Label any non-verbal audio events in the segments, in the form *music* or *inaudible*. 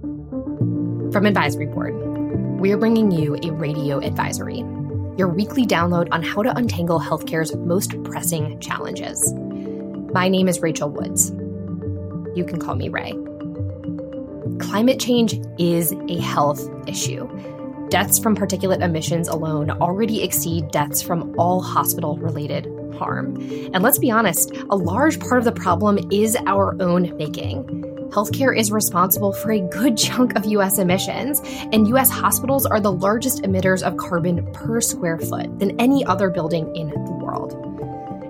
From Advisory Board, we are bringing you a radio advisory, your weekly download on how to untangle healthcare's most pressing challenges. My name is Rachel Woods. You can call me Ray. Climate change is a health issue. Deaths from particulate emissions alone already exceed deaths from all hospital related harm. And let's be honest, a large part of the problem is our own making. Healthcare is responsible for a good chunk of US emissions, and US hospitals are the largest emitters of carbon per square foot than any other building in the world.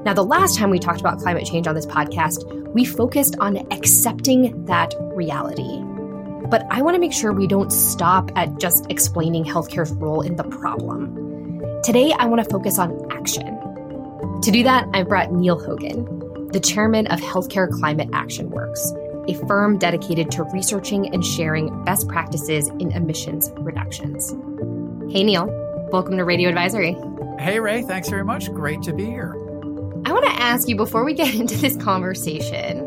Now, the last time we talked about climate change on this podcast, we focused on accepting that reality. But I want to make sure we don't stop at just explaining healthcare's role in the problem. Today, I want to focus on action. To do that, I've brought Neil Hogan, the chairman of Healthcare Climate Action Works, a firm dedicated to researching and sharing best practices in emissions reductions. Hey, Neil. Welcome to Radio Advisory. Hey, Ray. Thanks very much. Great to be here. I want to ask you before we get *laughs* into this conversation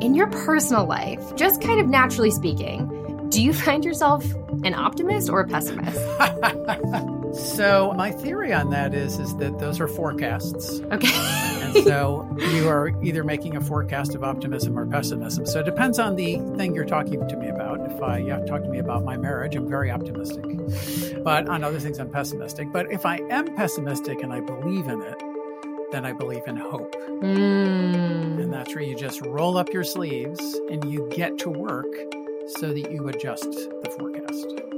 in your personal life, just kind of naturally speaking, do you find yourself an optimist or a pessimist? *laughs* so my theory on that is is that those are forecasts. Okay. *laughs* *laughs* so you are either making a forecast of optimism or pessimism. So it depends on the thing you're talking to me about. If I you talk to me about my marriage, I'm very optimistic. But on other things I'm pessimistic. But if I am pessimistic and I believe in it, then I believe in hope. Mm. And that's where you just roll up your sleeves and you get to work so that you adjust the forecast.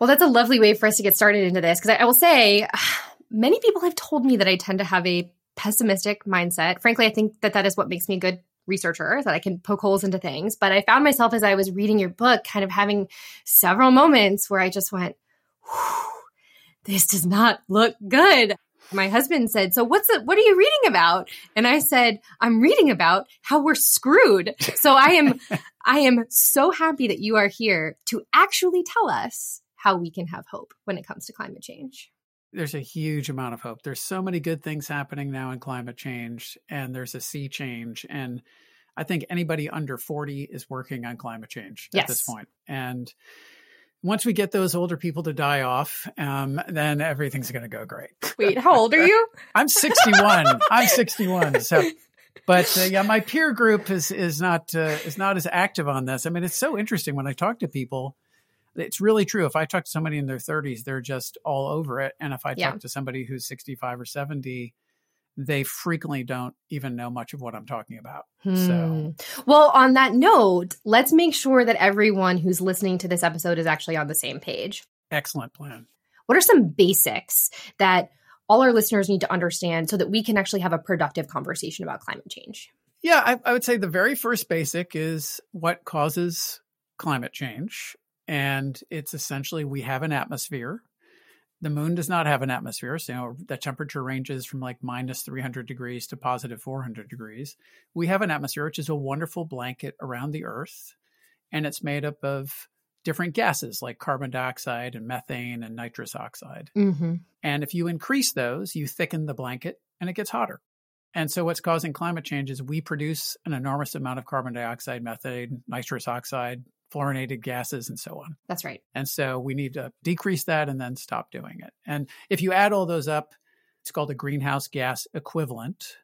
Well, that's a lovely way for us to get started into this because I, I will say *sighs* many people have told me that I tend to have a pessimistic mindset. Frankly, I think that that is what makes me a good researcher that I can poke holes into things. But I found myself as I was reading your book kind of having several moments where I just went, this does not look good. My husband said, "So what's the what are you reading about?" And I said, "I'm reading about how we're screwed." So I am *laughs* I am so happy that you are here to actually tell us how we can have hope when it comes to climate change there's a huge amount of hope. There's so many good things happening now in climate change, and there's a sea change. And I think anybody under 40 is working on climate change yes. at this point. And once we get those older people to die off, um, then everything's going to go great. Wait, how old are you? *laughs* I'm 61. I'm 61. So, but uh, yeah, my peer group is is not uh, is not as active on this. I mean, it's so interesting when I talk to people it's really true. If I talk to somebody in their 30s, they're just all over it. And if I yeah. talk to somebody who's 65 or 70, they frequently don't even know much of what I'm talking about. Hmm. So, well, on that note, let's make sure that everyone who's listening to this episode is actually on the same page. Excellent plan. What are some basics that all our listeners need to understand so that we can actually have a productive conversation about climate change? Yeah, I, I would say the very first basic is what causes climate change. And it's essentially we have an atmosphere. The moon does not have an atmosphere. So, you know, the temperature ranges from like minus 300 degrees to positive 400 degrees. We have an atmosphere, which is a wonderful blanket around the Earth. And it's made up of different gases like carbon dioxide and methane and nitrous oxide. Mm-hmm. And if you increase those, you thicken the blanket and it gets hotter. And so, what's causing climate change is we produce an enormous amount of carbon dioxide, methane, nitrous oxide, fluorinated gases and so on. That's right. And so we need to decrease that and then stop doing it. And if you add all those up, it's called a greenhouse gas equivalent,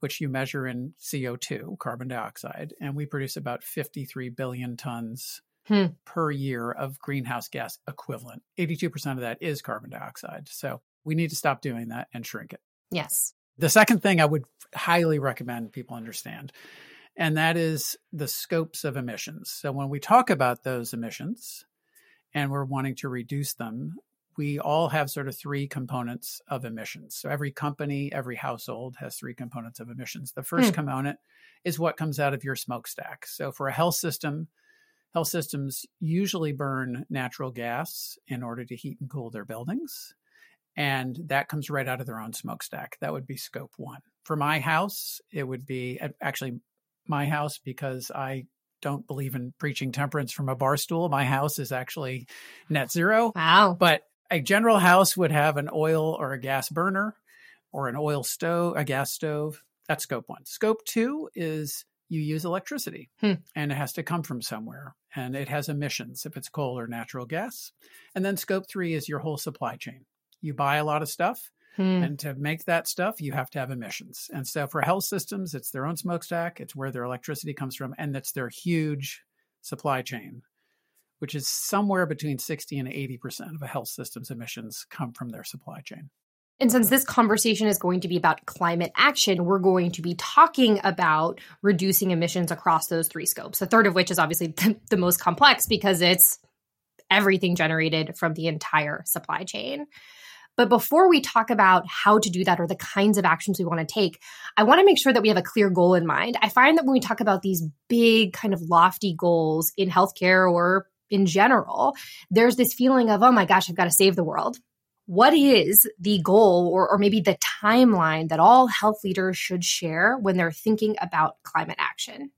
which you measure in CO2, carbon dioxide, and we produce about 53 billion tons hmm. per year of greenhouse gas equivalent. 82% of that is carbon dioxide. So we need to stop doing that and shrink it. Yes. The second thing I would highly recommend people understand and that is the scopes of emissions. So when we talk about those emissions and we're wanting to reduce them, we all have sort of three components of emissions. So every company, every household has three components of emissions. The first Hmm. component is what comes out of your smokestack. So for a health system, health systems usually burn natural gas in order to heat and cool their buildings. And that comes right out of their own smokestack. That would be scope one. For my house, it would be actually my house because I don't believe in preaching temperance from a bar stool. My house is actually net zero. Wow. But a general house would have an oil or a gas burner or an oil stove, a gas stove. That's scope one. Scope two is you use electricity Hmm. and it has to come from somewhere and it has emissions if it's coal or natural gas. And then scope three is your whole supply chain. You buy a lot of stuff Hmm. and to make that stuff, you have to have emissions. And so for health systems, it's their own smokestack, it's where their electricity comes from, and that's their huge supply chain, which is somewhere between 60 and 80% of a health system's emissions come from their supply chain. And since this conversation is going to be about climate action, we're going to be talking about reducing emissions across those three scopes. The third of which is obviously *laughs* the, the most complex because it's everything generated from the entire supply chain. But before we talk about how to do that or the kinds of actions we want to take, I want to make sure that we have a clear goal in mind. I find that when we talk about these big, kind of lofty goals in healthcare or in general, there's this feeling of, oh my gosh, I've got to save the world what is the goal or, or maybe the timeline that all health leaders should share when they're thinking about climate action?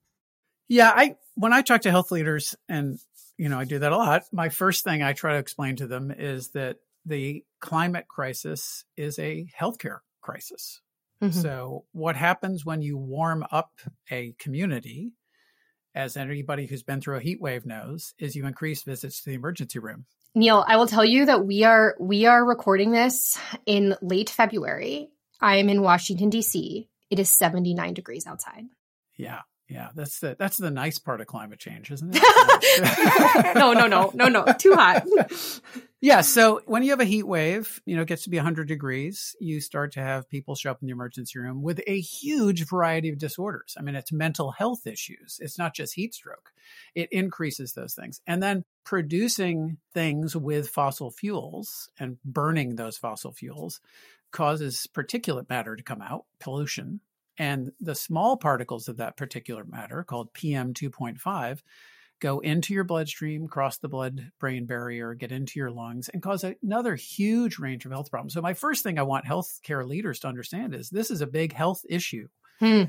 Yeah, I when I talk to health leaders and you know, I do that a lot, my first thing I try to explain to them is that the climate crisis is a healthcare crisis. Mhm. So, what happens when you warm up a community, as anybody who's been through a heat wave knows, is you increase visits to the emergency room. Neil, I will tell you that we are we are recording this in late February. I am in Washington D.C. It is 79 degrees outside. Yeah, yeah, that's the that's the nice part of climate change, isn't it? *laughs* *laughs* no, no, no, no, no. Too hot. Yeah. So when you have a heat wave, you know, it gets to be 100 degrees, you start to have people show up in the emergency room with a huge variety of disorders. I mean, it's mental health issues. It's not just heat stroke. It increases those things. And then producing things with fossil fuels and burning those fossil fuels causes particulate matter to come out, pollution. And the small particles of that particulate matter, called PM 2.5, go into your bloodstream, cross the blood brain barrier, get into your lungs, and cause another huge range of health problems. So, my first thing I want healthcare leaders to understand is this is a big health issue, Hmm.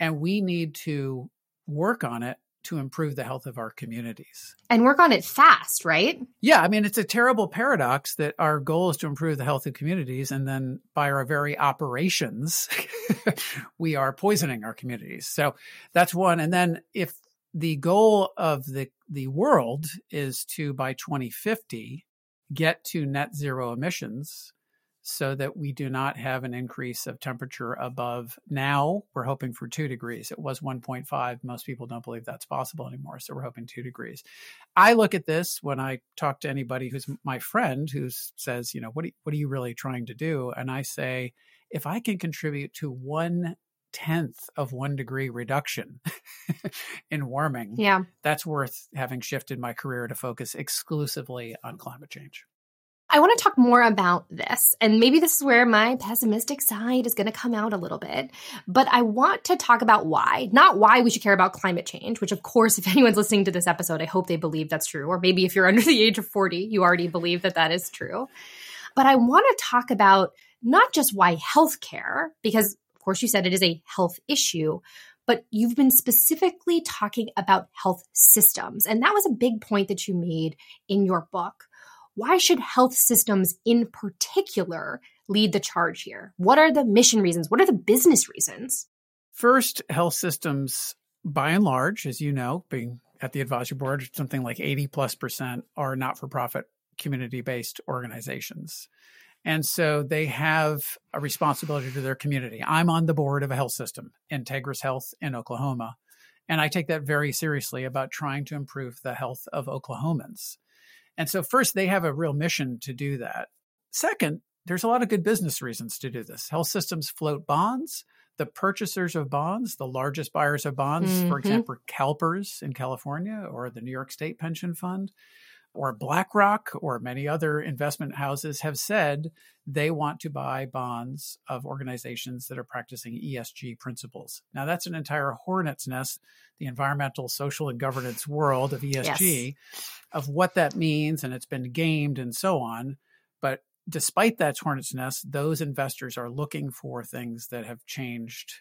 and we need to work on it to improve the health of our communities. And work on it fast, right? Yeah, I mean, it's a terrible paradox that our goal is to improve the health of communities, and then by our very operations, *laughs* we are poisoning our communities. So that's one. And then if the goal of the the world is to by 2050 get to net zero emissions so that we do not have an increase of temperature above now we're hoping for 2 degrees it was 1.5 most people don't believe that's possible anymore so we're hoping 2 degrees i look at this when i talk to anybody who's my friend who says you know what are, what are you really trying to do and i say if i can contribute to one tenth of one degree reduction *laughs* in warming, Yeah. that's worth having shifted my career to focus exclusively on climate change. I want to talk more about this, and maybe this is where my pessimistic side is going to come out a little bit. But I want to talk about why, not why we should care about climate change, which, of course, *laughs* if anyone's listening to this episode, I hope they believe that's true. Or maybe if you're under the age of 40, you already believe that that is true. But I want to talk about not just why healthcare, because, of course, you said it is a health issue, but you've been specifically talking about health systems. And that was a big point that you made in your book why should health systems in particular lead the charge here? What are the mission reasons? What are the business reasons? First, health systems, by and large, as you know, being at the advisory board, something like 80 plus percent are not for profit community based organizations. And so they have a responsibility to their community. I'm on the board of a health system, Integris Health in Oklahoma. And I take that very seriously about trying to improve the health of Oklahomans. And so, first, they have a real mission to do that. Second, there's a lot of good business reasons to do this. Health systems float bonds. The purchasers of bonds, the largest buyers of bonds, Mhm. for example, CalPERS in California or the New York State Pension Fund or BlackRock or many other investment houses have said they want to buy bonds of organizations that are practicing ESG principles. Now, that's an entire hornet's nest, the environmental, social, and governance world of ESG, of what that means, and it's been gamed and so on. But despite that hornet's nest, those investors are looking for things that have changed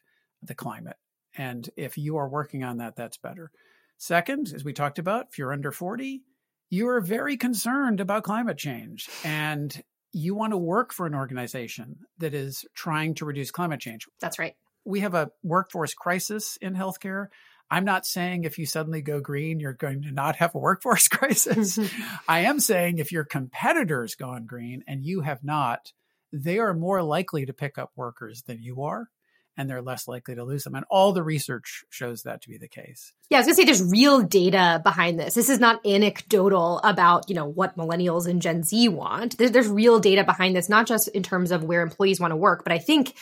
the climate. And if you are working on that, that's better. Second, as we talked about, if you're under 40, you are very concerned about climate change and you want to work for an organization that is trying to reduce climate change. That's right. We have a workforce crisis in healthcare. I'm not saying if you suddenly go green, you're going to not have a workforce *laughs* crisis. *laughs* I am saying if your competitors gone green and you have not, they are more likely to pick up workers than you are and they're less likely to lose them. And all the research shows that to be the case. Yeah, I was gonna say there's real data behind this. This is not anecdotal about, you know, what millennials and Gen Z want. There's, there's real data behind this, not just in terms of where employees want to work, but I think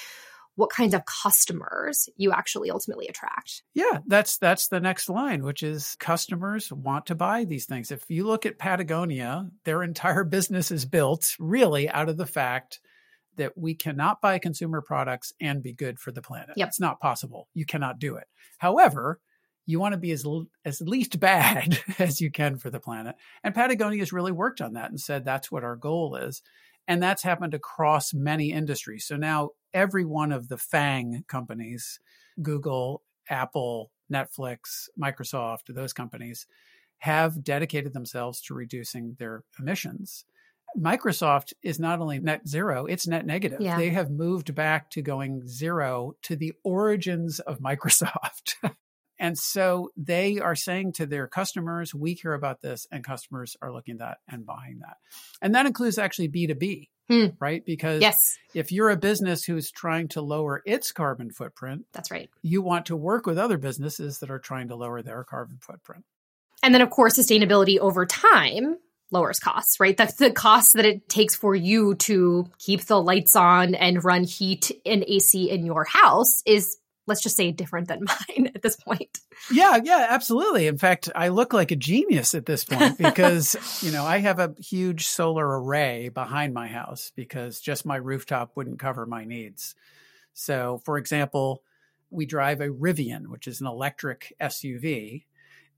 what kinds of customers you actually ultimately attract. Yeah, that's that's the next line, which is customers want to buy these things. If you look at Patagonia, their entire *laughs* business is built really out of the fact that we cannot buy consumer products and be good for the planet. Yep. It's not possible. You cannot do it. However, you want to be as as least *laughs* bad as you can for the planet. And Patagonia has really worked on that and said that's what our goal is. And that's happened across many industries. So now every one of the FANG companies, Google, Apple, Netflix, Microsoft, those companies have dedicated themselves to reducing their emissions. Microsoft is not only net zero, it's net negative. Yeah. They have moved back to going zero to the origins of *laughs* Microsoft. and so they are saying to their customers, we care about this, and customers are looking at that and buying that. And that includes actually B2B, Hmm. right? Because Yes, if you're a business who's trying to lower its carbon footprint, that's right. you want to work with other businesses that are trying to lower their carbon footprint. And then, of course, sustainability over time lowers costs, right? That's the cost that it takes for you to keep the lights on and run heat and AC in your house is, let's just say, different than *laughs* mine at this point. Yeah, yeah, absolutely. In fact, I look like a genius at this point *laughs* because, you know, I have a huge solar array behind my house because just my rooftop wouldn't cover my needs. So, for example, we drive a Rivian, which is an electric SUV,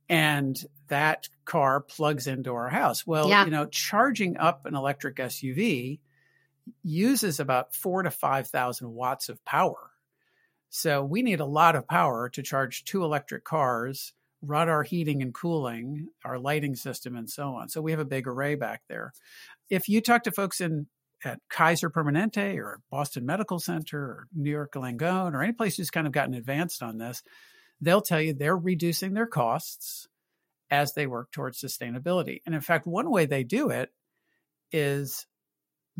and that car plugs into our house. Well, Yeah. you know, charging up an electric SUV uses about four to 5,000 watts of power. So we need a lot of power to charge two electric cars, run our heating and cooling, our lighting system, and so on. So we have a big array back there. If you talk to folks in at Kaiser Permanente or Boston Medical Center or New York Langone or any place who's kind of gotten advanced on this, they'll tell you they're reducing their costs as they work towards sustainability. And in fact, one way they do it is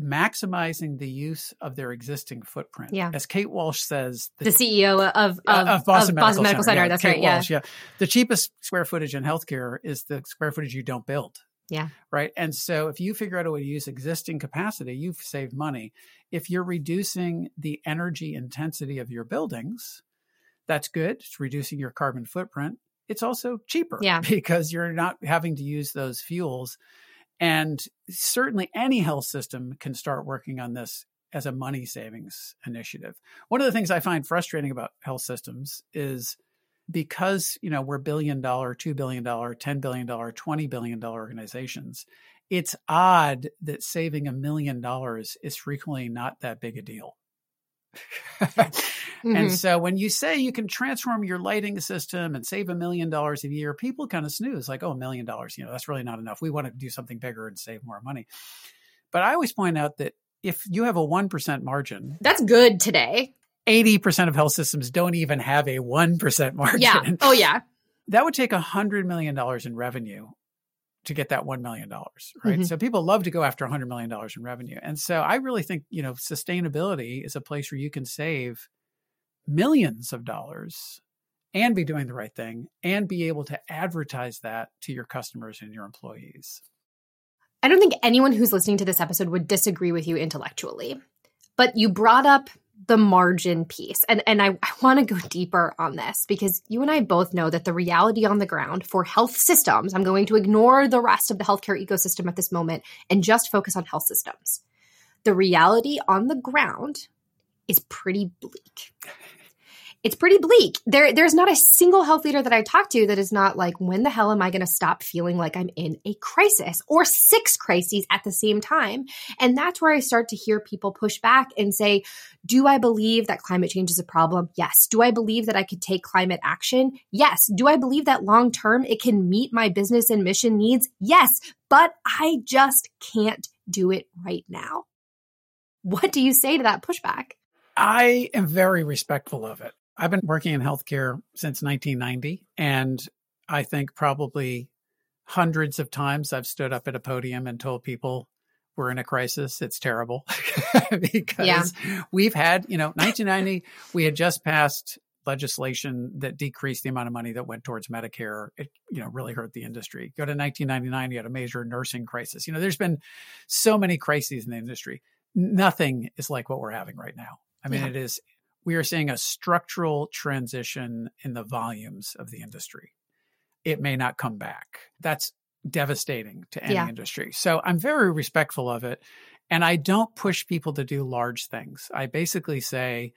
maximizing the use of their existing footprint. Yeah. As Kate Walsh says, The CEO of, of, of Boston, Medical, Medical Center. Yeah, That's Kate right. Yeah. Walsh, yeah. The cheapest square footage in healthcare is the square footage you don't build. Yeah. Right. And so if you figure out a way to use existing capacity, you've saved money. If you're reducing the energy intensity of your buildings, that's good. It's reducing your carbon footprint. It's also cheaper Yeah. *laughs* because you're not having to use those fuels. And certainly any health system can start working on this as a money savings initiative. One of the things I find frustrating about health systems is because, you know, we're billion dollar, 2 billion dollar, 10 billion dollar, 20 billion dollar organizations, it's odd that saving a million dollars is frequently not that big a deal. Mhm. *laughs* And so when you say you can transform your lighting system and save a million dollars a year, people kind of snooze like, oh, a million dollars, you know, that's really not enough. We want to do something bigger and save more money. But I always point out that if you have a 1% margin, That's good today. 80% of health systems don't even have a 1% margin. Yeah. Oh, yeah. *laughs* That would take $100 million in revenue to get that $1 million, right? Mhm. So people love to go after $100 million in revenue. And so I really think, you know, sustainability is a place where you can save millions of dollars and be doing the right thing and be able to advertise that to your customers and your employees. I don't think anyone who's listening to this episode would disagree with you intellectually. But you brought up the margin piece. And, and I, I want to go deeper on this because you and I both know that the reality on the ground for health systems, I'm going to ignore the rest of the healthcare ecosystem at this moment and just focus on health systems. The reality on the ground is pretty bleak. It's pretty bleak. There, there's not a single health leader that I talk to that is not like, when the hell am I going to stop feeling like I'm in a crisis or six crises at the same time? And that's where I start to hear people push back and say, do I believe that climate change is a problem? Yes. Do I believe that I could take climate action? Yes. Do I believe that long term it can meet my business and mission needs? Yes. But I just can't do it right now. What do you say to that pushback? I am very respectful of it. I've been working in healthcare since 1990, and I think probably hundreds of times I've stood up at a podium and told people we're in a crisis. It's terrible *laughs* because yeah. we've had, you know, 1990, we had just passed legislation that decreased the amount of money that went towards Medicare. It, you know, really hurt the industry. Go to 1999, you had a major nursing crisis. You know, there's been so many crises in the industry. Nothing is like what we're having right now. I mean, yeah. it is, we are seeing a structural transition in the volumes of the industry. It may not come back. That's devastating to any yeah. industry. So I'm very respectful of it. And I don't push people to do large things. I basically say,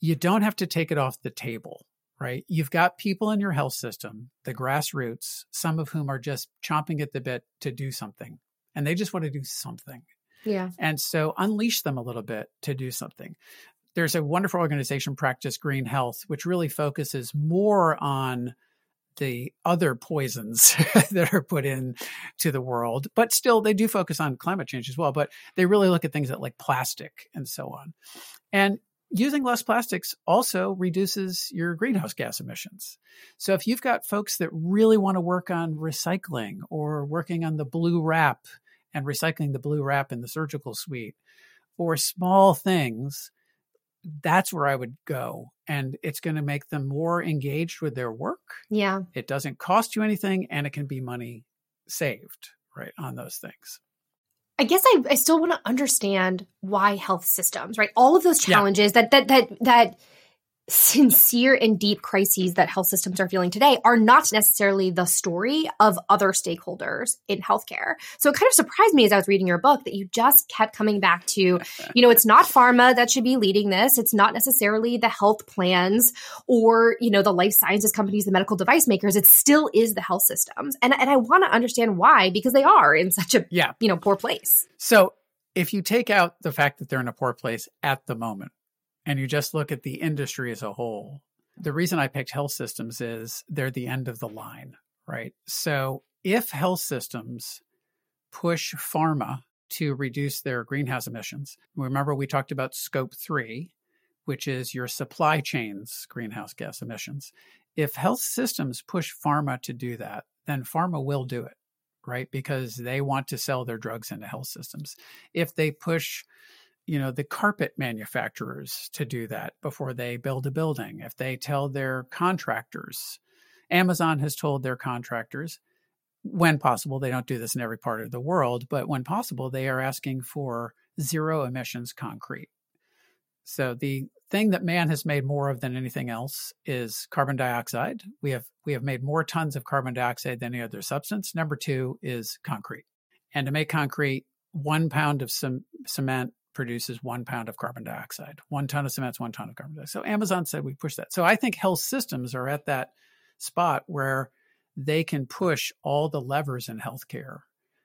you don't have to take it off the table, right? You've got people in your health system, the grassroots, some of whom are just chomping at the bit to do something, and they just want to do something. Yeah. And so unleash them a little bit to do something. There's a wonderful organization, Practice Greenhealth, which really focuses more on the other poisons *laughs* that are put in to the world but still they do focus on climate change as well but they really look at things that like plastic and so on. And using less plastics also reduces your greenhouse gas emissions. So if you've got folks that really want to work on recycling or working on the blue wrap and recycling the blue wrap in the surgical suite or small things, that's where I would go. And it's going to make them more engaged with their work. Yeah. It doesn't cost you anything and it can be money saved, right, on those things. I guess I, I still want to understand why health systems, right? All of those challenges yeah. that that that that sincere and deep crises that health systems are feeling today are not necessarily the story of other stakeholders in healthcare. So it kind of surprised me as I was reading your book that you just kept coming back to, you know, it's not pharma that should be leading this. It's not necessarily the health plans or, you know, the life sciences companies, the medical device makers. It still is the health systems. And, and I want to understand why, because they are in such a, yeah. you know, poor place. So if you take out the fact that they're in a poor place at the moment, and you just look at the industry as a whole, the reason I picked health systems is they're the end of the line, right? So if health systems push pharma to reduce their greenhouse emissions, remember we talked about scope three, which is your supply chain's greenhouse gas emissions. If health systems push pharma to do that, then pharma will do it, right? Because they want to sell their drugs into health systems. If they push you know the carpet manufacturers to do that before they build a building. If they tell their contractors amazon has told their contractors when possible they don't do this in every part of the world but when possible they are asking for zero emissions concrete. So the thing that man has made more of than anything else is carbon dioxide. We have we have made more tons of carbon dioxide than any other substance. Number 2 is concrete. And to make concrete one pound of some cement produces one pound of carbon dioxide. One ton of cement's one ton of carbon dioxide. So Amazon said we push that. So I think health systems are at that spot where they can push all the levers in healthcare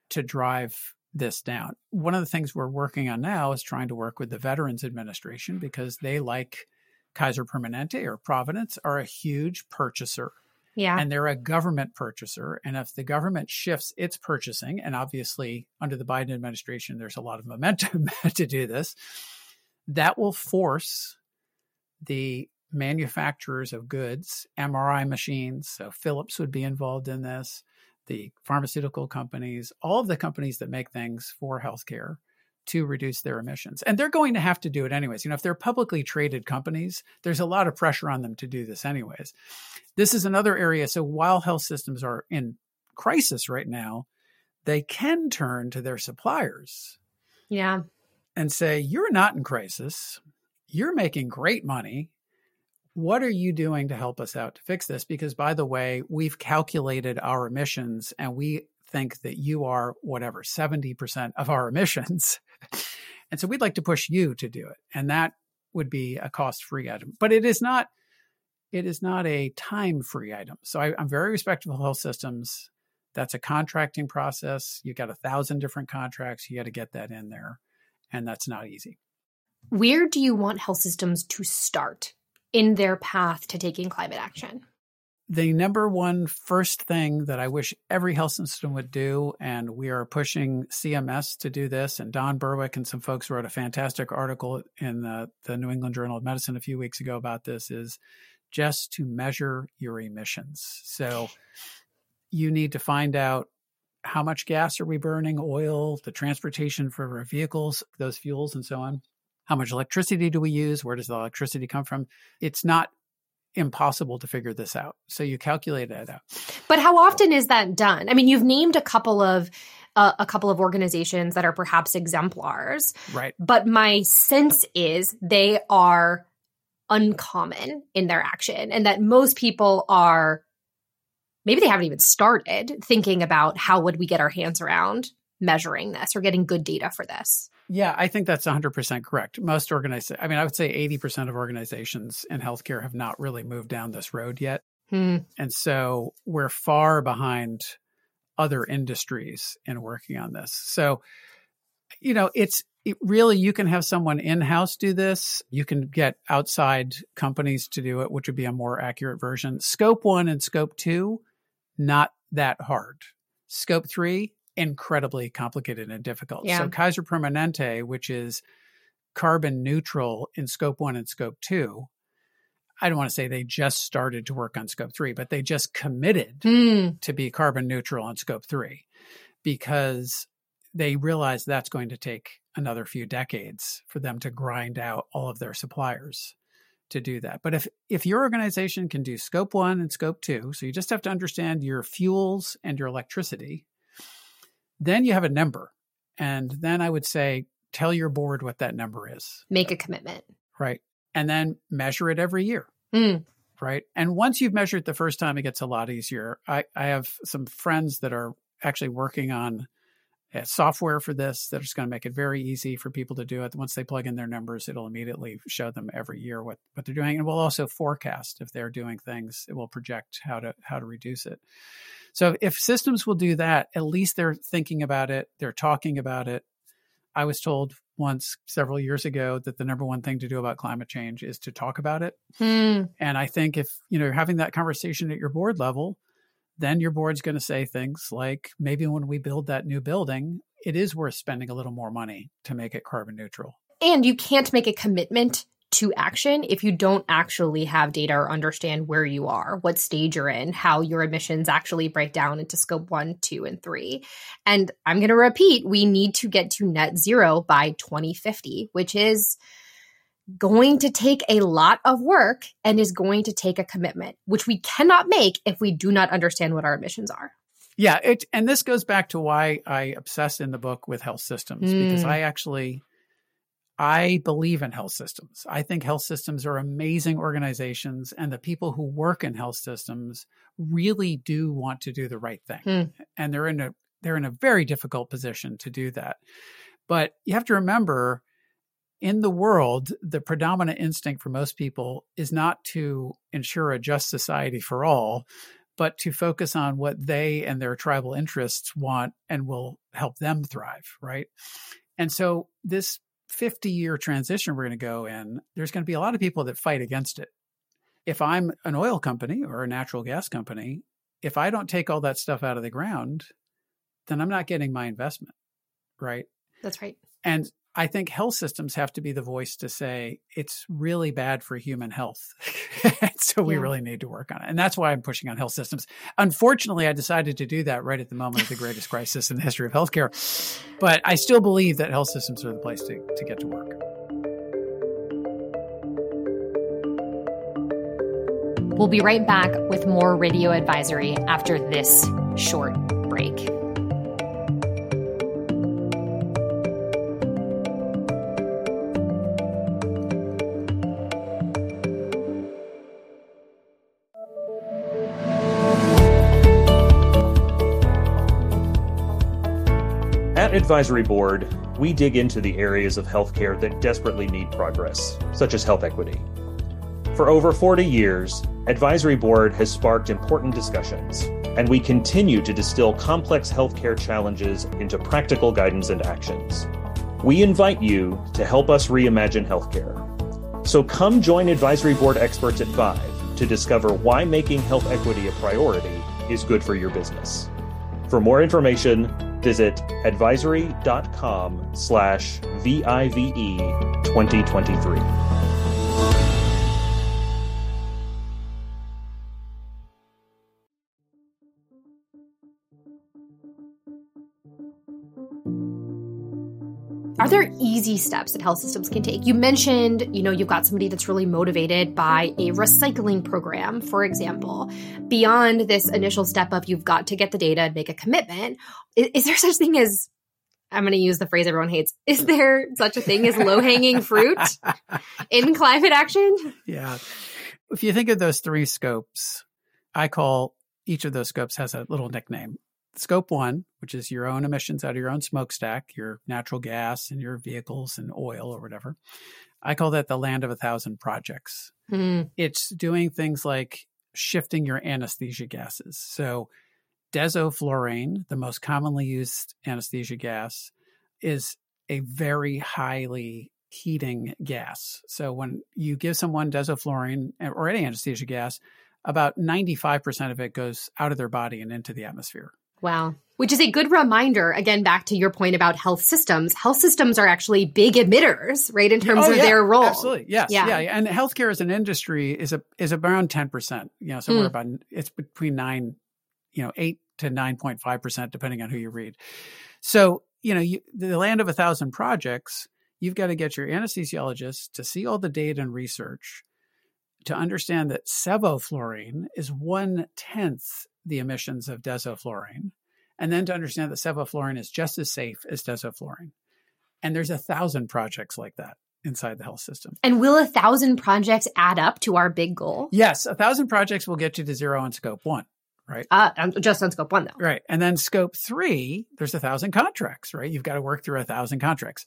to drive this down. One of the things we're working on now is trying to work with the Veterans Administration because they, like Kaiser Permanente or Providence, are a huge purchaser yeah. And they're a government purchaser. And if the government shifts its purchasing, and obviously under the Biden administration, there's a lot of momentum *laughs* to do this, that will force the manufacturers of goods, MRI machines, so Philips would be involved in this, the pharmaceutical companies, all of the companies that make things for healthcare to reduce their emissions. And they're going to have to do it anyways. You know, if they're publicly traded companies, there's a lot of pressure on them to do this anyways. This is another area. So while health systems are in crisis right now, they can turn to their suppliers. Yeah. And say, you're not in crisis. You're making great money. What are you doing to help us out to fix this? Because, by the way, we've calculated our emissions and we think that you are whatever 70% of our *laughs* emissions *laughs* and so we'd like to push you to do it and that would be a cost free item but it is not it is not a time free item. So I, I'm very respectful of health systems. That's a contracting process. You've got a thousand different contracts. You got to get that in there. And that's not easy. Where do you want health systems to start in their path to taking climate action? The number one first thing that I wish every health system would do, and we are pushing CMS to do this, and Don Berwick and some folks wrote a fantastic article in the, the New England Journal of Medicine a few weeks ago about this, is just to measure your emissions. So you need to find out how much gas are we burning, oil, the transportation for our vehicles, those fuels, and so on. How much electricity do we use? Where does the electricity come from? It's not impossible to figure this out. So you calculate it out. But how often is that done? I mean, you've named a couple of uh, a couple of organizations that are perhaps exemplars. Right. But my sense is they are uncommon in their action and that most people are maybe they haven't even started thinking about how would we get our hands around measuring this or getting good data for this. Yeah, I think that's 100% correct. Most organizations, I mean, I would say 80% of organizations in healthcare have not really moved down this road yet. Hmm. And so we're far behind other industries in working on this. So, you know, it's it really, you can have someone in house do this. You can get outside companies to do it, which would be a more accurate version. Scope one and scope two, not that hard. Scope three, incredibly complicated and difficult. Yeah. So Kaiser Permanente, which is carbon neutral in scope one and scope two, I don't want to say they just started to work on scope three, but they just committed Hmm. to be carbon neutral on scope three because they realize that's going to take another few decades for them to grind out all of their suppliers to do that. But if if your organization can do scope 1 and scope 2, so you just have to understand your fuels and your electricity, then you have a number. And then I would say tell your board what that number is, Make a commitment. right? And then measure it every year Hmm. right? And once you've measured the first time, it gets a lot easier. I, I have some friends that are actually working on software for this that is going to make it very easy for people to do it. Once they plug in their numbers, it'll immediately show them every year what, what they're doing, and will also forecast if they're doing things. It will project how to how to reduce it. So if systems will do that, at least they're thinking about it, they're talking about it. I was told once several years ago that the number one thing to do about climate change is to talk about it. Hmm. And I think if you know you're having that conversation at your board level, then your board's going to say things like maybe when we build that new building, it is worth spending a little more money to make it carbon neutral. And you can't make a commitment to action if you don't actually have data or understand where you are, what stage you're in, how your emissions actually break down into scope one, two, and three. And I'm going to repeat we need to get to net zero by 2050, which is going to take a lot of work and is going to take a commitment, which we cannot make if we do not understand what our emissions are. Yeah, it, and this goes back to why I obsess in the book with health systems because Mm. I actually I believe in health systems. I think health systems are amazing organizations and the people who work in health systems really do want to do the right thing. Hmm. And they're in a they're in a very difficult position to do that. But you have to remember in the world, the predominant instinct for most people is not to ensure a just society for all, but to focus on what they and their tribal interests want and will help them thrive, right? And so this 50 year transition we're going to go in, there's going to be a lot of people that fight against it. If I'm an oil company or a natural gas company, if I don't take all that stuff out of the ground, then I'm not getting my investment, right? That's right. And I think health systems have to be the voice to say it's really bad for human health. *laughs* so we Yeah. really need to work on it. And that's why I'm pushing on health systems. Unfortunately, I decided to do that right at the moment of the greatest crisis in the history of healthcare. But I still believe that health systems are the place to, to get to work. We'll be right back with more radio advisory after this short break. Advisory Board, we dig into the areas of healthcare that desperately need progress, such as health equity. For over 40 years, Advisory Board has sparked important discussions, and we continue to distill complex healthcare challenges into practical guidance and actions. We invite you to help us reimagine healthcare. So come join Advisory Board experts at Vive to discover why making health equity a priority is good for your business. For more information, visit advisory.com slash VIVE 2023. Are there easy steps that health systems can take? You mentioned, you know, you've got somebody that's really motivated by a recycling program, for example. Beyond this initial step of you've got to get the data and make a commitment, is, is there such thing as I'm going to use the phrase everyone hates. Is there such a thing as low hanging fruit *laughs* in climate action? Yeah. If you think of those three scopes, I call each of those scopes has a little nickname scope one, which is your own emissions out of your own smokestack, your natural gas and your vehicles and oil or whatever. I call that the land of a thousand projects. Mm. It's doing things like shifting your anesthesia gases. So, desoflurane, the most commonly used anesthesia gas, is a very highly heating gas. So, when you give someone desoflurane or any anesthesia gas, about 95% of it goes out of their body and into the atmosphere. Wow. Which is a good reminder, again, back to your point about health systems. Health systems are actually big emitters, right, in terms oh, of yeah, their role. Absolutely. Yes. Yeah. yeah. And healthcare as an industry is a is around 10%, you know, somewhere mm. about it's between nine, you know, eight to 9.5%, depending on who you read. So, you know, you, the land of a thousand projects, you've got to get your anesthesiologist to see all the data and research to understand that sevoflurane is one tenth the emissions of desoflurane, and then to understand that sevoflurane is just as safe as desoflurane. And there's a thousand projects like that inside the health system. And will a thousand projects add up to our big goal? Yes, a thousand projects will get you to zero on scope one, right? Uh, just on scope one, though. Right. And then scope three, there's a thousand contracts, right? You've got to work through a thousand contracts.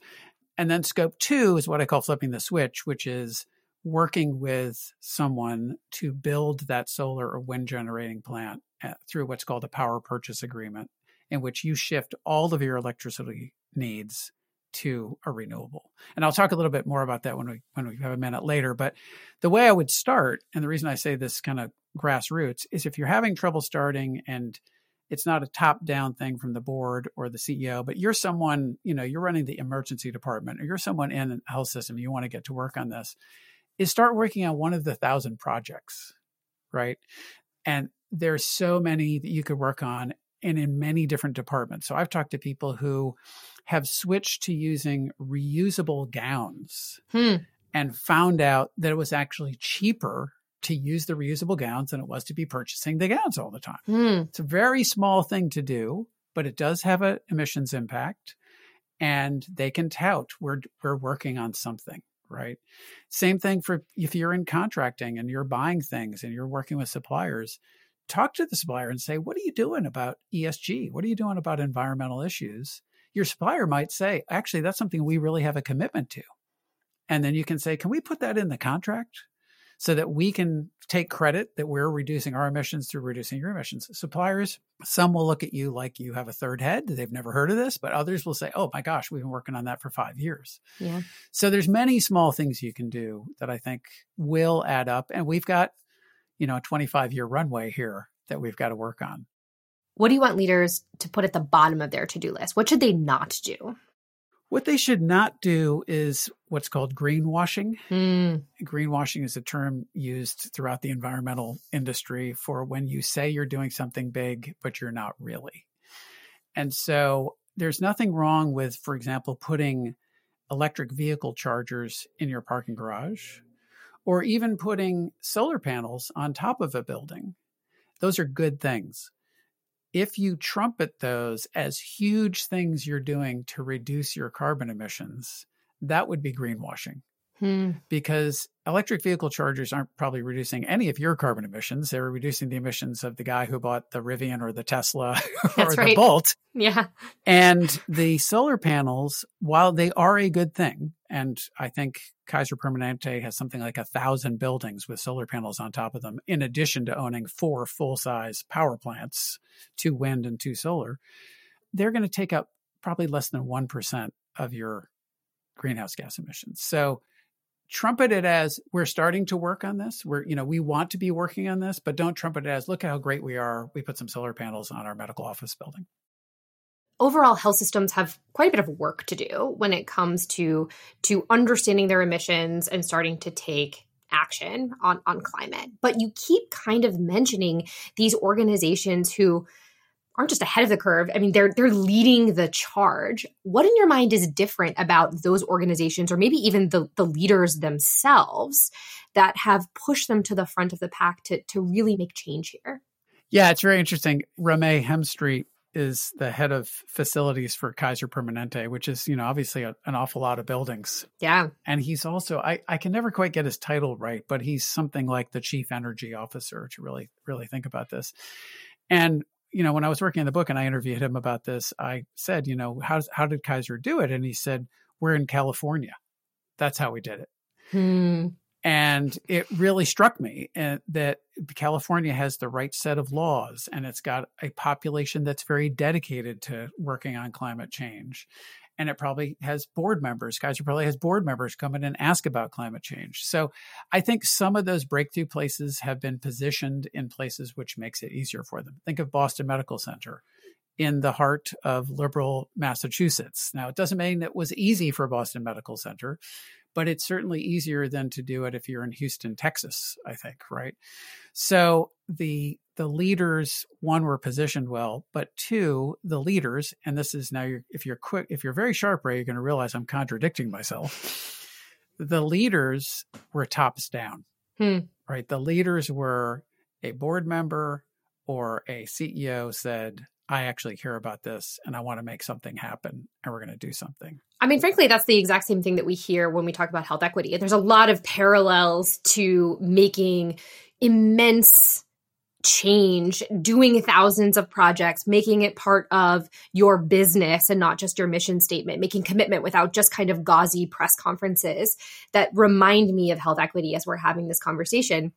And then scope two is what I call flipping the switch, which is working with someone to build that solar or wind generating plant Uh, through what's called a power purchase agreement, in which you shift all of your electricity needs to a renewable. And I'll talk a little bit more about that when we when we have a minute later. But the way I would start, and the reason I say this kind of grassroots, is if you're having trouble starting and it's not a top down thing from the board or the CEO, but you're someone, you know, you're running the emergency department or you're someone in a health system, you want to get to work on this is start working on one of the thousand projects, right? And there's so many that you could work on and in many different departments. So I've talked to people who have switched to using reusable gowns hmm. and found out that it was actually cheaper to use the reusable gowns than it was to be purchasing the gowns all the time. Hmm. It's a very small thing to do, but it does have an emissions impact and they can tout we're we're working on something right? Same thing for if you're in contracting and you're buying things and you're working with suppliers, talk to the supplier and say, What are you doing about ESG? What are you doing about environmental issues? Your supplier might say, Actually, that's something we really have a commitment to. And then you can say, Can we put that in the contract? so that we can take credit that we're reducing our emissions through reducing your emissions. Suppliers, some will look at you like you have a third head. They've never heard of this, but others will say, "Oh my gosh, we've been working on that for 5 years." Yeah. So there's many small things you can do that I think will add up and we've got, you know, a 25 year runway here that we've got to work on. What do you want leaders to put at the bottom of their to-do list? What should they not do? What they should not do is what's called greenwashing. Mm. Greenwashing is a term used throughout the environmental industry for when you say you're doing something big, but you're not really. And so there's nothing wrong with, for example, putting electric vehicle chargers in your parking garage or even putting solar panels on top of a building. Those are good things if you trumpet those as huge things you're doing to reduce your carbon emissions, that would be greenwashing. Hmm. Because electric vehicle chargers aren't probably reducing any of your carbon emissions. They're reducing the emissions of the guy who bought the Rivian or the Tesla *laughs* or right. the Bolt. Yeah. And the solar panels, while they are a good thing, And I think Kaiser Permanente has something like a thousand buildings with solar panels on top of them, in addition to owning four full size power plants, two wind and two solar. They're going to take up probably less than 1% of your greenhouse gas emissions. So trumpet it as we're starting to work on this. We're, you know, we want to be working on this, but don't trumpet it as look how great we are. We put some solar panels on our medical office building. Overall, health systems have quite a bit of work to do when it comes to to understanding their emissions and starting to take action on on climate. But you keep kind of mentioning these organizations who aren't just ahead of the curve. I mean, they're they're leading the charge. What in your mind is different about those organizations or maybe even the, the leaders themselves that have pushed them to the front of the pack to to really make change here? Yeah, it's very interesting. Ramé Hemstreet is the head of facilities for Kaiser Permanente, which is, you know, obviously a, an awful lot of buildings. Yeah. And he's also, I, I can never quite get his title right, but he's something like the chief energy officer to really, really think about this. And you know, when I was working on the book and I interviewed him about this, I said, you know, how how did Kaiser do it? And he said, we're in California. That's how we did it. Hmm. And it really struck me uh, that California has the right set of laws and it's got a population that's very dedicated to working on climate change and it probably has board members. Kaiser probably has board members come in and ask about climate change. So I think some of those breakthrough places have been positioned in places which makes it easier for them. Think of Boston Medical Center in the heart of liberal Massachusetts. Now, it doesn't mean it was easy for Boston Medical Center, but it's certainly easier than to do it if you're in Houston, Texas, I think, right? So the the leaders one were positioned well, but two, the leaders, and this is now you're, if you're quick, if you're very sharp, Rae, you're going to realize I'm contradicting myself. The leaders were tops down, hmm. right? The leaders were a board member or a CEO said, I actually care about this and I want to make something happen and we're going to do something. I mean, frankly, that's the exact same thing that we hear when we talk about health equity. There's a lot of parallels to making immense change, doing thousands of projects, making it part of your business and not just your mission statement, making commitment without just kind of gauzy press conferences that remind me of health equity as we're having this conversation.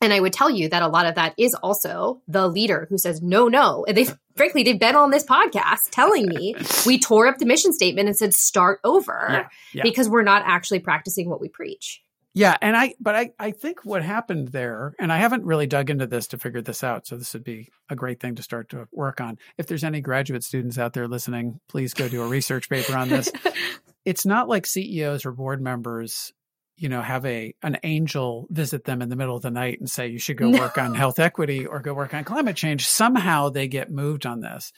And I would tell you that a lot of that is also the leader who says, no, no. And they've, frankly, they've been on this podcast telling me *laughs* we tore up the mission statement and said, start over Yeah, yeah. because we're not actually practicing what we preach. Yeah, and I but I I think what happened there, and I haven't really dug into this to figure this out, so this would be a great thing to start to work on. If there's any graduate students out there listening, please go do a research paper on this. *laughs* it's not like CEOs or board members, you know, have a an angel visit them in the middle of the night and say you should go No. work on health equity or go work on climate change. Somehow they get moved on this.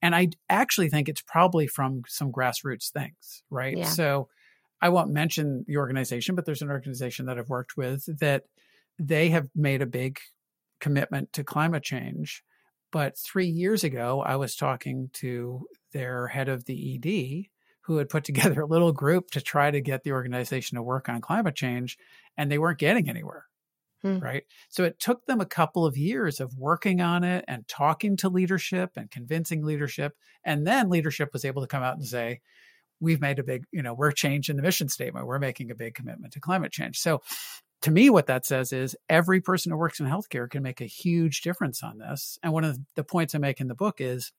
And I actually think it's probably from some grassroots things, right? Yeah. So I won't mention the organization, but there's an organization that I've worked with that they have made a big commitment to climate change. But three years ago, I was talking to their head of the ED who had put *laughs* together a little group to try to get the organization to work on climate change, and they weren't getting anywhere. Hmm. Right. So it took them a couple of years of working on it and talking to leadership and convincing leadership. And then leadership was able to come out and say, we've made a big, you know, we're changing the mission statement. We're making a big commitment to climate change. So to me, what that says is every person who works in healthcare can make a huge difference on this. And one of the points I make in the book is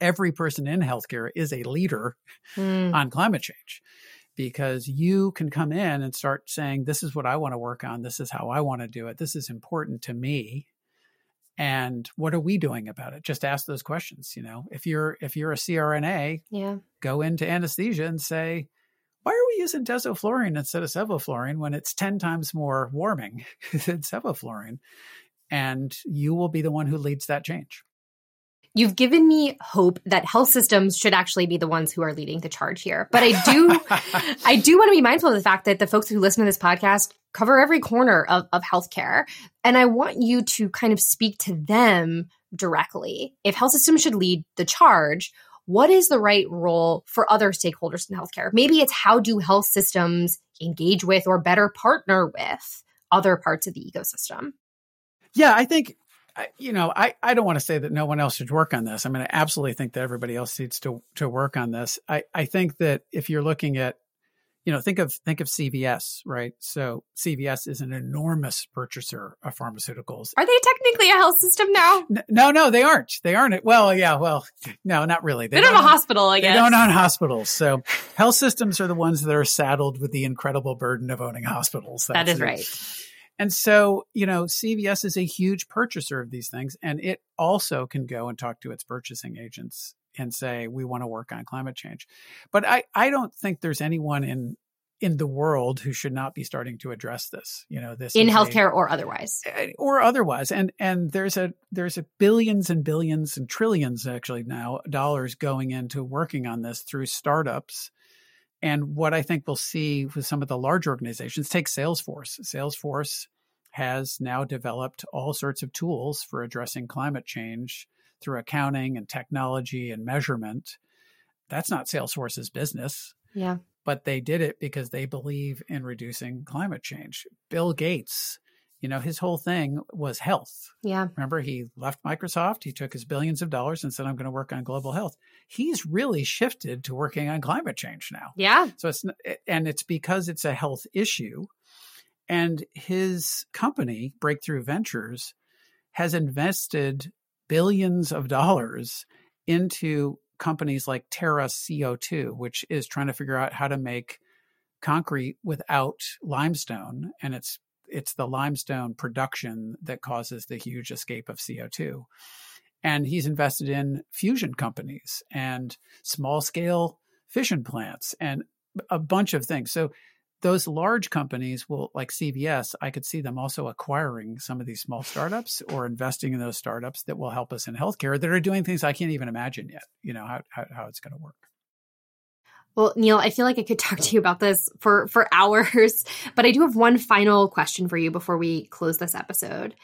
every person in healthcare is a leader Hmm. on climate change because you can come in and start saying, This is what I want to work on. This is how I want to do it. This is important to me. And what are we doing about it? Just ask those questions. You know, if you're if you're a CRNA, Yeah. go into anesthesia and say, why are we using desflurane instead of sevoflurane when it's 10 times more warming *laughs* than sevoflurane? And you will be the one who leads that change. You've given me hope that health systems should actually be the ones who are leading the charge here. But I do *laughs* I do want to be mindful of the fact that the folks who listen to this podcast cover every corner of, of healthcare. And I want you to kind of speak to them directly. If health systems should lead the charge, what is the right role for other stakeholders in healthcare? Maybe it's how do health systems engage with or better partner with other parts of the ecosystem? Yeah, I think I- you know, I, I don't want to say that no one else should work on this. I mean, I absolutely think that everybody else needs to to work on this. I, I think that if you're looking at, you know, think of think of CVS, right? So CVS is an enormous purchaser of pharmaceuticals. Are they technically a health system now? No, no, they aren't. They aren't. Well, yeah, well, no, not really. They, they don't have a hospital, I guess. They don't own hospitals. So health systems are the ones that are saddled with the incredible burden of owning hospitals. That's that is right. And so, you know, CVS is a huge purchaser of these things, and it also can go and talk to its purchasing agents and say, we want to work on climate change. But I, I don't think there's anyone in in the world who should not be starting to address this. You know this in healthcare a, or otherwise. Eh, or otherwise. And and there's a there's a billions and billions and trillions actually now dollars going into working on this through startups and what I think we'll see with some of the large organizations, take Salesforce. Salesforce has now developed all sorts of tools for addressing climate change through accounting and technology and measurement. That's not Salesforce's business. Yeah. But they did it because they believe in reducing climate change. Bill Gates you know, his whole thing was health. Yeah. Remember, he left Microsoft, he took his billions of dollars and said, I'm going to work on global health. He's really shifted to working on climate change now. Yeah. So it's, and it's because it's a health issue. And his company, Breakthrough Ventures, has invested billions of dollars into companies like Terra CO2, which is trying to figure out how to make concrete without limestone. And it's it's the limestone production that causes the huge escape of CO2. And he's invested in fusion companies and small scale fission plants and a bunch of things. So those large companies will like CVS, I could see them also acquiring some of these small startups or investing in those startups that will help us in healthcare that are doing things I can't even imagine yet, you know, how, how, how it's going to work. Well, Neil, I feel like I could *laughs* talk to you about this for for hours, *laughs* but I do have one final question for you before we close this episode.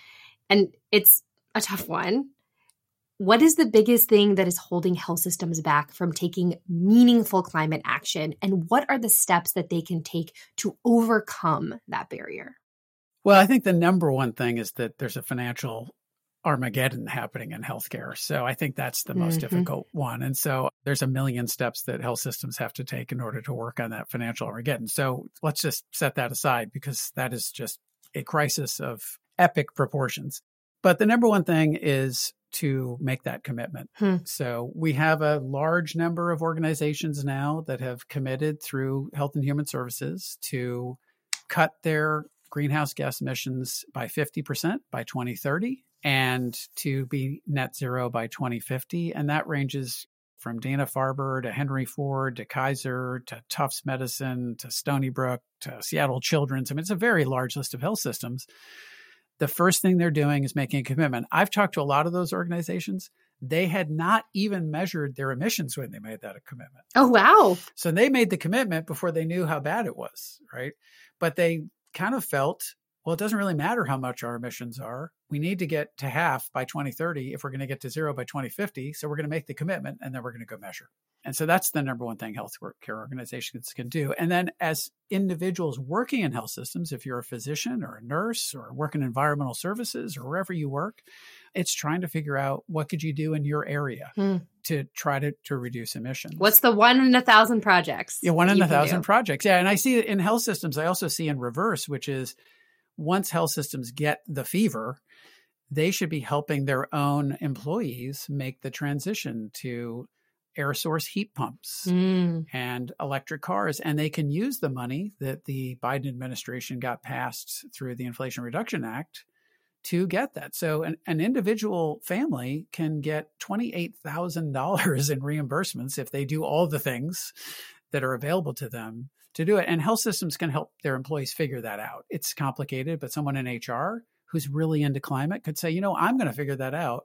And it's a tough one. What is the biggest thing that is holding health systems back from taking meaningful climate action and what are the steps that they can take to overcome that barrier? Well, I think the number one thing is that there's a financial Armageddon happening in healthcare. So I think that's the most mm-hmm. difficult one. And so there's a million steps that health systems have to take in order to work on that financial Armageddon. So let's just set that aside because that is just a crisis of epic proportions. But the number one thing is to make that commitment. Hmm. So we have a large number of organizations now that have committed through Health and Human Services to cut their greenhouse gas emissions by 50% by 2030 and to be net zero by 2050. And that ranges from Dana Farber to Henry Ford to Kaiser to Tufts Medicine to Stony Brook to Seattle Children's. I mean, it's a very large list of health systems. The first thing they're doing is making a commitment. I've talked to a lot of those organizations. They had not even measured their emissions when they made that a commitment. Oh, wow. So they made the commitment before they knew how bad it was, right? But they kind of felt well, it doesn't really matter how much our emissions are. We need to get to half by 2030 if we're going to get to zero by 2050. So we're going to make the commitment and then we're going to go measure. And so that's the number one thing health care organizations can do. And then as individuals working in health systems, if you're a physician or a nurse or work in environmental services or wherever you work, it's trying to figure out what could you do in your area hmm. to try to, to reduce emissions. What's the one in a thousand projects? Yeah, one in a thousand projects. Yeah. And I see it in health systems. I also see in reverse, which is once health systems get the fever, they should be helping their own employees make the transition to air source heat pumps mm. and electric cars. And they can use the money that the Biden administration got passed through the Inflation Reduction Act to get that. So an, an individual family can get $28,000 *laughs* in reimbursements if they do all the things that are available to them to do it. And health systems can help their employees figure that out. It's complicated, but someone in HR who's really into climate could say, you know, I'm going to figure that out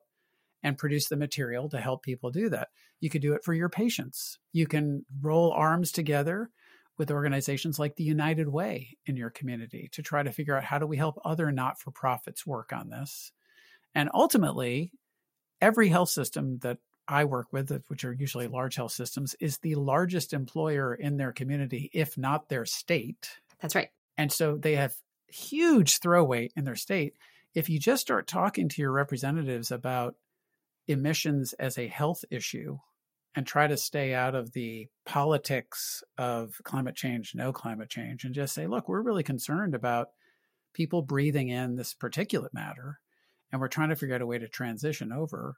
and produce the material to help people do that. You could do it for your patients. You can roll arms together with organizations like the United Way in your community to try to figure out how do we help other not for profits work on this. And ultimately, every health system that I work with, which are usually large health systems, is the largest employer in their community, if not their state. That's right. And so they have huge throw weight in their state. If you just start talking to your representatives about emissions as a health issue and try to stay out of the politics of climate change, no climate change, and just say, look, we're really concerned about people breathing in this particulate matter, and we're trying to figure out a way to transition over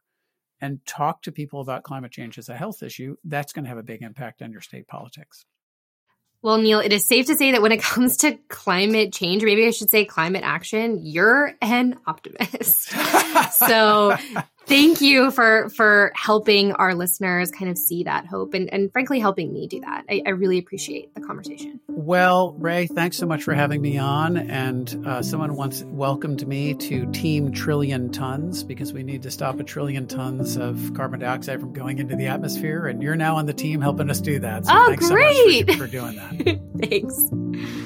and talk to people about climate change as a health issue. That's going to have a big impact on your state politics. Well, Neil, it is safe to say that when it *laughs* comes to climate change, or maybe I should say climate action, you're an optimist. *laughs* so thank you for for helping our listeners kind of see that hope and, and frankly helping me do that. I, I really appreciate the conversation. Well, Rae, thanks so much for having me on. And uh, someone once welcomed me to Team Trillion Tons because we need to stop a trillion tons of carbon dioxide from going into the atmosphere. And you're now on the team helping us do that. So oh, great! So for, for doing that. *laughs* thanks.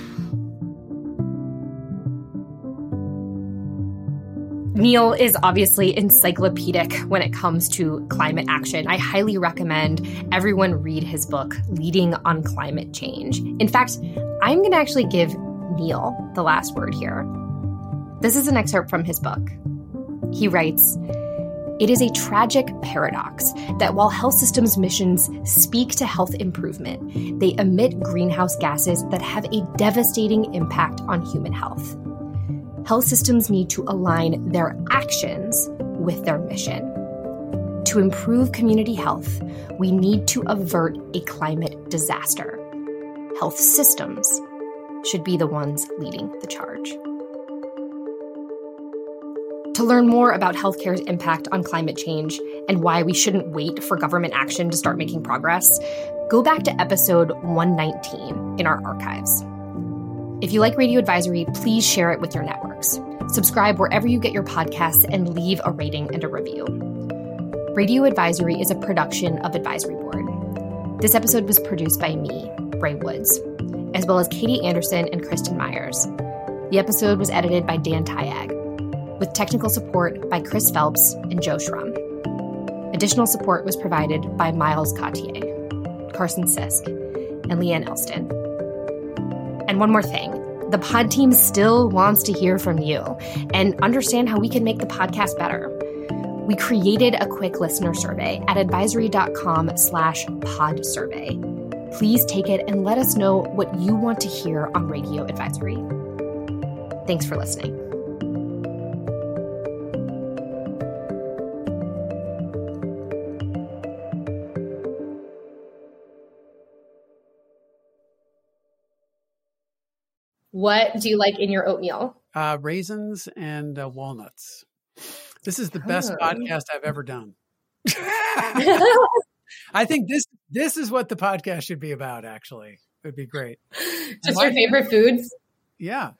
Neil is obviously encyclopedic when it comes to climate action. I highly recommend everyone read his book, Leading on Climate Change. In fact, I'm going to actually give Neil the last word here. This is an excerpt from his book. He writes, it is a tragic paradox that while health systems missions speak to health improvement, they emit greenhouse gases that have a devastating impact on human health health systems need to align their actions with their mission. To improve community health, we need to avert a climate disaster. Health systems should be the ones leading the charge. To learn more about healthcare's impact on climate change and why we shouldn't wait for government action to start making progress, go back to episode 119 in our archives. If you like Radio Advisory, please share it with your networks. Subscribe wherever you get your podcasts and leave a rating and a review. Radio Advisory is a production of Advisory Board. This episode was produced by me, Rae Woods, as well as Katie Anderson and Kristen Myers. The episode was edited by Dan Tyag, with technical support by Chris Phelps and Joe Schrum. Additional support was provided by Miles Cotier, Carson Sisk, and Leanne Elston. And one more thing the pod team still wants to hear from you and understand how we can make the podcast better. We created a quick listener survey at advisory.com slash pod survey. Please take it and let us know what you want to hear on Radio Advisory. Thanks for listening. What do you like in your oatmeal? Uh, raisins and uh, walnuts. This is the best oh. podcast I've ever done. *laughs* I think this this is what the podcast should be about. Actually, it would be great. *laughs* Just My, your favorite foods. Yeah,